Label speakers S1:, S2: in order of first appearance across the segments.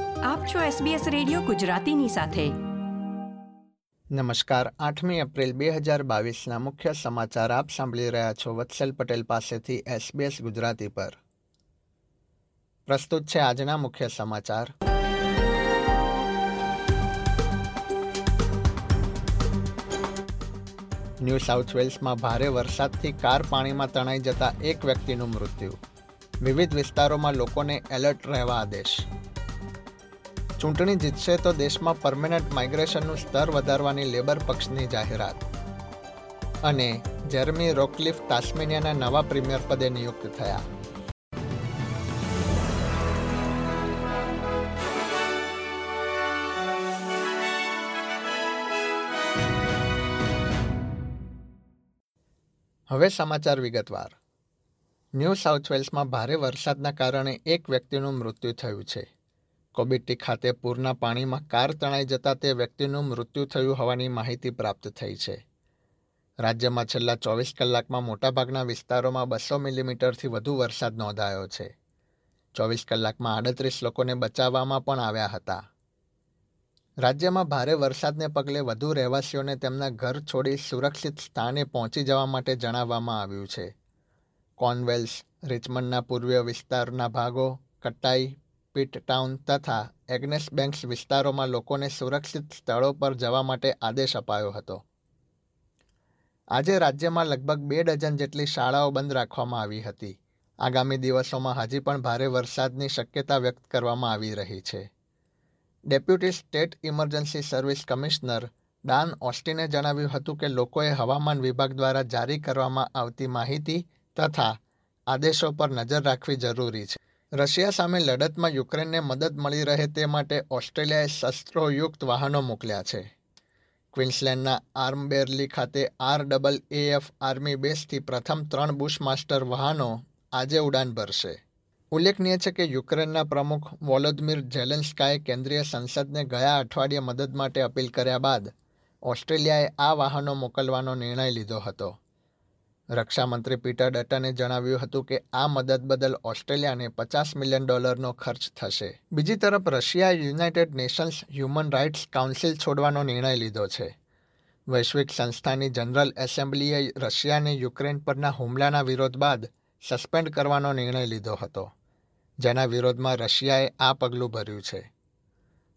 S1: આપ છો SBS radio ગુજરાતીની સાથે.
S2: નમસ્કાર, આઠમી એપ્રિલ બે હજાર મુખ્ય સમાચાર આપ સાંભળી રહ્યા છો વત્સલ પટેલ પાસેથી SBS ગુજરાતી પર. પ્રસ્તુત છે આજના મુખ્ય સમાચાર. ન્યૂ સાઉથ વેલ્સમાં ભારે વરસાદથી કાર પાણીમાં તણાઈ જતા એક વ્યક્તિનું મૃત્યુ. વિવિધ વિસ્તારોમાં લોકોને એલર્ટ રહેવા આદેશ. ચૂંટણી જીતશે તો દેશમાં પરમેનન્ટ માઇગ્રેશનનું સ્તર વધારવાની લેબર પક્ષની જાહેરાત. અને જેરમી રોકલિફ તાસ્મેનિયાના નવા પ્રીમિયર પદે નિયુક્ત થયા. હવે સમાચાર વિગતવાર. ન્યૂ સાઉથ વેલ્સમાં ભારે વરસાદના કારણે એક વ્યક્તિનું મૃત્યુ થયું છે. કોબિટ્ટી ખાતે પૂરના પાણીમાં કાર તણાઈ જતા તે વ્યક્તિનું મૃત્યુ થયું હોવાની માહિતી પ્રાપ્ત થઈ છે. રાજ્યમાં છેલ્લા ચોવીસ કલાકમાં મોટાભાગના વિસ્તારોમાં બસો મિલીમીટરથી વધુ વરસાદ નોંધાયો છે. ચોવીસ કલાકમાં આડત્રીસ લોકોને બચાવવામાં પણ આવ્યા હતા. રાજ્યમાં ભારે વરસાદને પગલે વધુ રહેવાસીઓને તેમના ઘર છોડી સુરક્ષિત સ્થાને પહોંચી જવા માટે જણાવવામાં આવ્યું છે. કોનવેલ્સ, રિચમન્ડના પૂર્વીય વિસ્તારના ભાગો, કટાઈ પીટ ટાઉન તથા એગ્નેસ બેંક્સ વિસ્તારોમાં લોકોને સુરક્ષિત સ્થળો પર જવા માટે આદેશ અપાયો હતો. આજે રાજ્યમાં લગભગ બે ડઝન જેટલી શાળાઓ બંધ રાખવામાં આવી હતી. આગામી દિવસોમાં હજી પણ ભારે વરસાદની શક્યતા વ્યક્ત કરવામાં આવી રહી છે. Deputy state emergency service commissioner Dan ઓસ્ટિને જણાવ્યું હતું કે લોકોએ હવામાન વિભાગ દ્વારા જારી કરવામાં આવતી માહિતી તથા આદેશો પર નજર રાખવી જરૂરી છે. રશિયા સામે લડતમાં યુક્રેનને મદદ મળી રહે તે માટે ઓસ્ટ્રેલિયાએ શસ્ત્રોયુક્ત વાહનો મોકલ્યા છે. ક્વિન્સલેન્ડના આર્મબેરલી ખાતે R double A F army બેઝથી પ્રથમ ત્રણ બુશમાસ્ટર વાહનો આજે ઉડાન ભરશે. ઉલ્લેખનીય છે કે યુક્રેનના પ્રમુખ વોલોદમીર ઝેલેન્સ્કાએ કેન્દ્રીય સંસદને ગયા અઠવાડિયે મદદ માટે અપીલ કર્યા બાદ ઓસ્ટ્રેલિયાએ આ વાહનો મોકલવાનો નિર્ણય લીધો હતો. રક્ષામંત્રી પીટર ડટને જણાવ્યું હતું કે આ મદદ બદલ ઓસ્ટ્રેલિયાને પચાસ મિલિયન ડોલરનો ખર્ચ થશે. બીજી તરફ, રશિયાએ United Nations human rights council છોડવાનો નિર્ણય લીધો છે. વૈશ્વિક સંસ્થાની જનરલ એસેમ્બલીએ રશિયાને યુક્રેન પરના હુમલાના વિરોધ બાદ સસ્પેન્ડ કરવાનો નિર્ણય લીધો હતો, જેના વિરોધમાં રશિયાએ આ પગલું ભર્યું છે.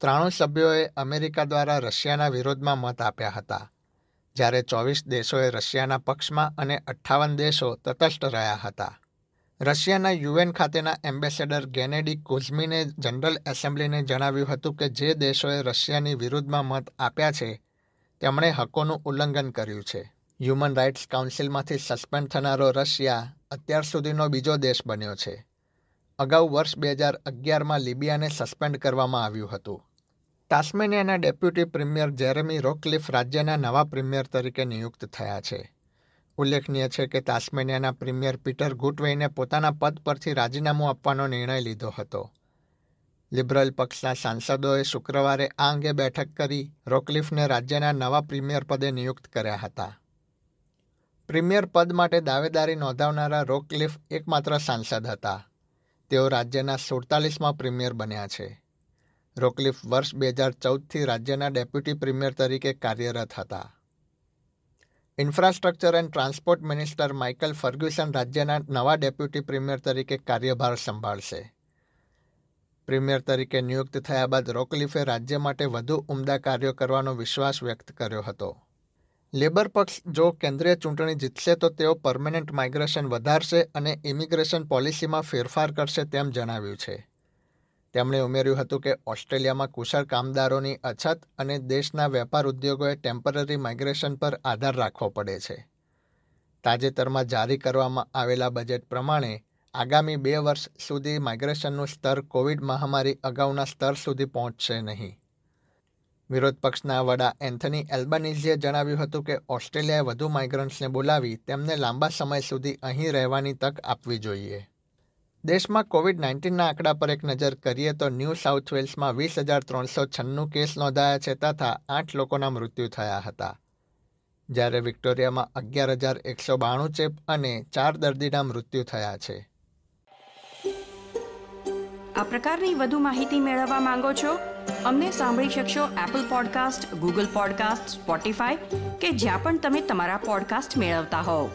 S2: ત્રાણું સભ્યોએ અમેરિકા દ્વારા રશિયાના વિરોધમાં મત આપ્યા હતા. જ્યારે ચોવીસ દેશોએ રશિયાના પક્ષમાં અને અઠ્ઠાવન દેશો તટસ્થ રહ્યા હતા. રશિયાના યુએન ખાતેના એમ્બેસેડર ગેનેડી કુઝમીને જનરલ એસેમ્બલીને જણાવ્યું હતું કે જે દેશોએ રશિયાની વિરુદ્ધમાં મત આપ્યા છે, તેમણે હકોનું ઉલ્લંઘન કર્યું છે. હ્યુમન રાઇટ્સ કાઉન્સિલમાંથી સસ્પેન્ડ થનારો રશિયા અત્યાર સુધીનો બીજો દેશ બન્યો છે. અગાઉ વર્ષ બે હજાર અગિયારમાં લિબિયાને સસ્પેન્ડ કરવામાં આવ્યું હતું. ટાસ્મેનિયાના ડેપ્યુટી પ્રીમિયર જેરેમી રોકલિફ રાજ્યના નવા પ્રીમિયર તરીકે નિયુક્ત થયા છે. ઉલ્લેખનીય છે કે તાસ્મેનિયાના પ્રીમિયર પીટર ગુટવેઈને પોતાના પદ પરથી રાજીનામું આપવાનો નિર્ણય લીધો હતો. લિબરલ પક્ષના સાંસદોએ શુક્રવારે આ અંગે બેઠક કરી રોકલિફને રાજ્યના નવા પ્રીમિયર પદે નિયુક્ત કર્યા હતા. પ્રીમિયર પદ માટે દાવેદારી નોંધાવનારા રોકલિફ એકમાત્ર સાંસદ હતા. તેઓ રાજ્યના સુડતાલીસમાં પ્રીમિયર બન્યા છે. રોકલિફ વર્ષ બે હજાર ચૌદથી રાજ્યના ડેપ્યુટી પ્રીમિયર તરીકે કાર્યરત હતા. Infrastructure and transport minister Michael Ferguson રાજ્યના નવા ડેપ્યુટી પ્રીમિયર તરીકે કાર્યભાર સંભાળશે. પ્રીમિયર તરીકે નિયુક્ત થયા બાદ રોકલિફે રાજ્ય માટે વધુ ઉમદા કાર્યો કરવાનો વિશ્વાસ વ્યક્ત કર્યો હતો. લેબર પક્ષ જો કેન્દ્રીય ચૂંટણી જીતશે તો તેઓ પરમેનન્ટ માઇગ્રેશન વધારશે અને ઇમિગ્રેશન પોલિસીમાં ફેરફાર કરશે તેમ જણાવ્યું છે. તેમણે ઉમેર્યું હતું કે ઓસ્ટ્રેલિયામાં કુશળ કામદારોની અછત અને દેશના વેપાર ઉદ્યોગોએ ટેમ્પરરી માઇગ્રેશન પર આધાર રાખવો પડે છે. તાજેતરમાં જારી કરવામાં આવેલા બજેટ પ્રમાણે, આગામી બે વર્ષ સુધી માઇગ્રેશનનું સ્તર કોવિડ મહામારી અગાઉના સ્તર સુધી પહોંચશે નહીં. વિરોધ પક્ષના વડા એન્થની એલ્બનીઝીએ જણાવ્યું હતું કે ઓસ્ટ્રેલિયાએ વધુ માઇગ્રન્ટ્સને બોલાવી તેમને લાંબા સમય સુધી અહીં રહેવાની તક આપવી જોઈએ. દેશમાં કોવિડ નાઇન્ટીનના આંકડા પર એક નજર કરીએ તો ન્યૂ સાઉથ વેલ્સમાં વીસ હજાર ત્રણસો છન્નું કેસ નોંધાયા છે તથા આઠ લોકોના મૃત્યુ થયા હતા. જ્યારે વિક્ટોરિયામાં અગિયાર હજાર એકસો બાણું ચેપ અને ચાર દર્દીના મૃત્યુ થયા છે.
S1: આ પ્રકારની વધુ માહિતી મેળવવા માંગો છો? અમને સાંભળી શકશો Apple podcast Google podcast Spotify કે જ્યાં પણ તમે તમારા પોડકાસ્ટ મેળવતા હોવ.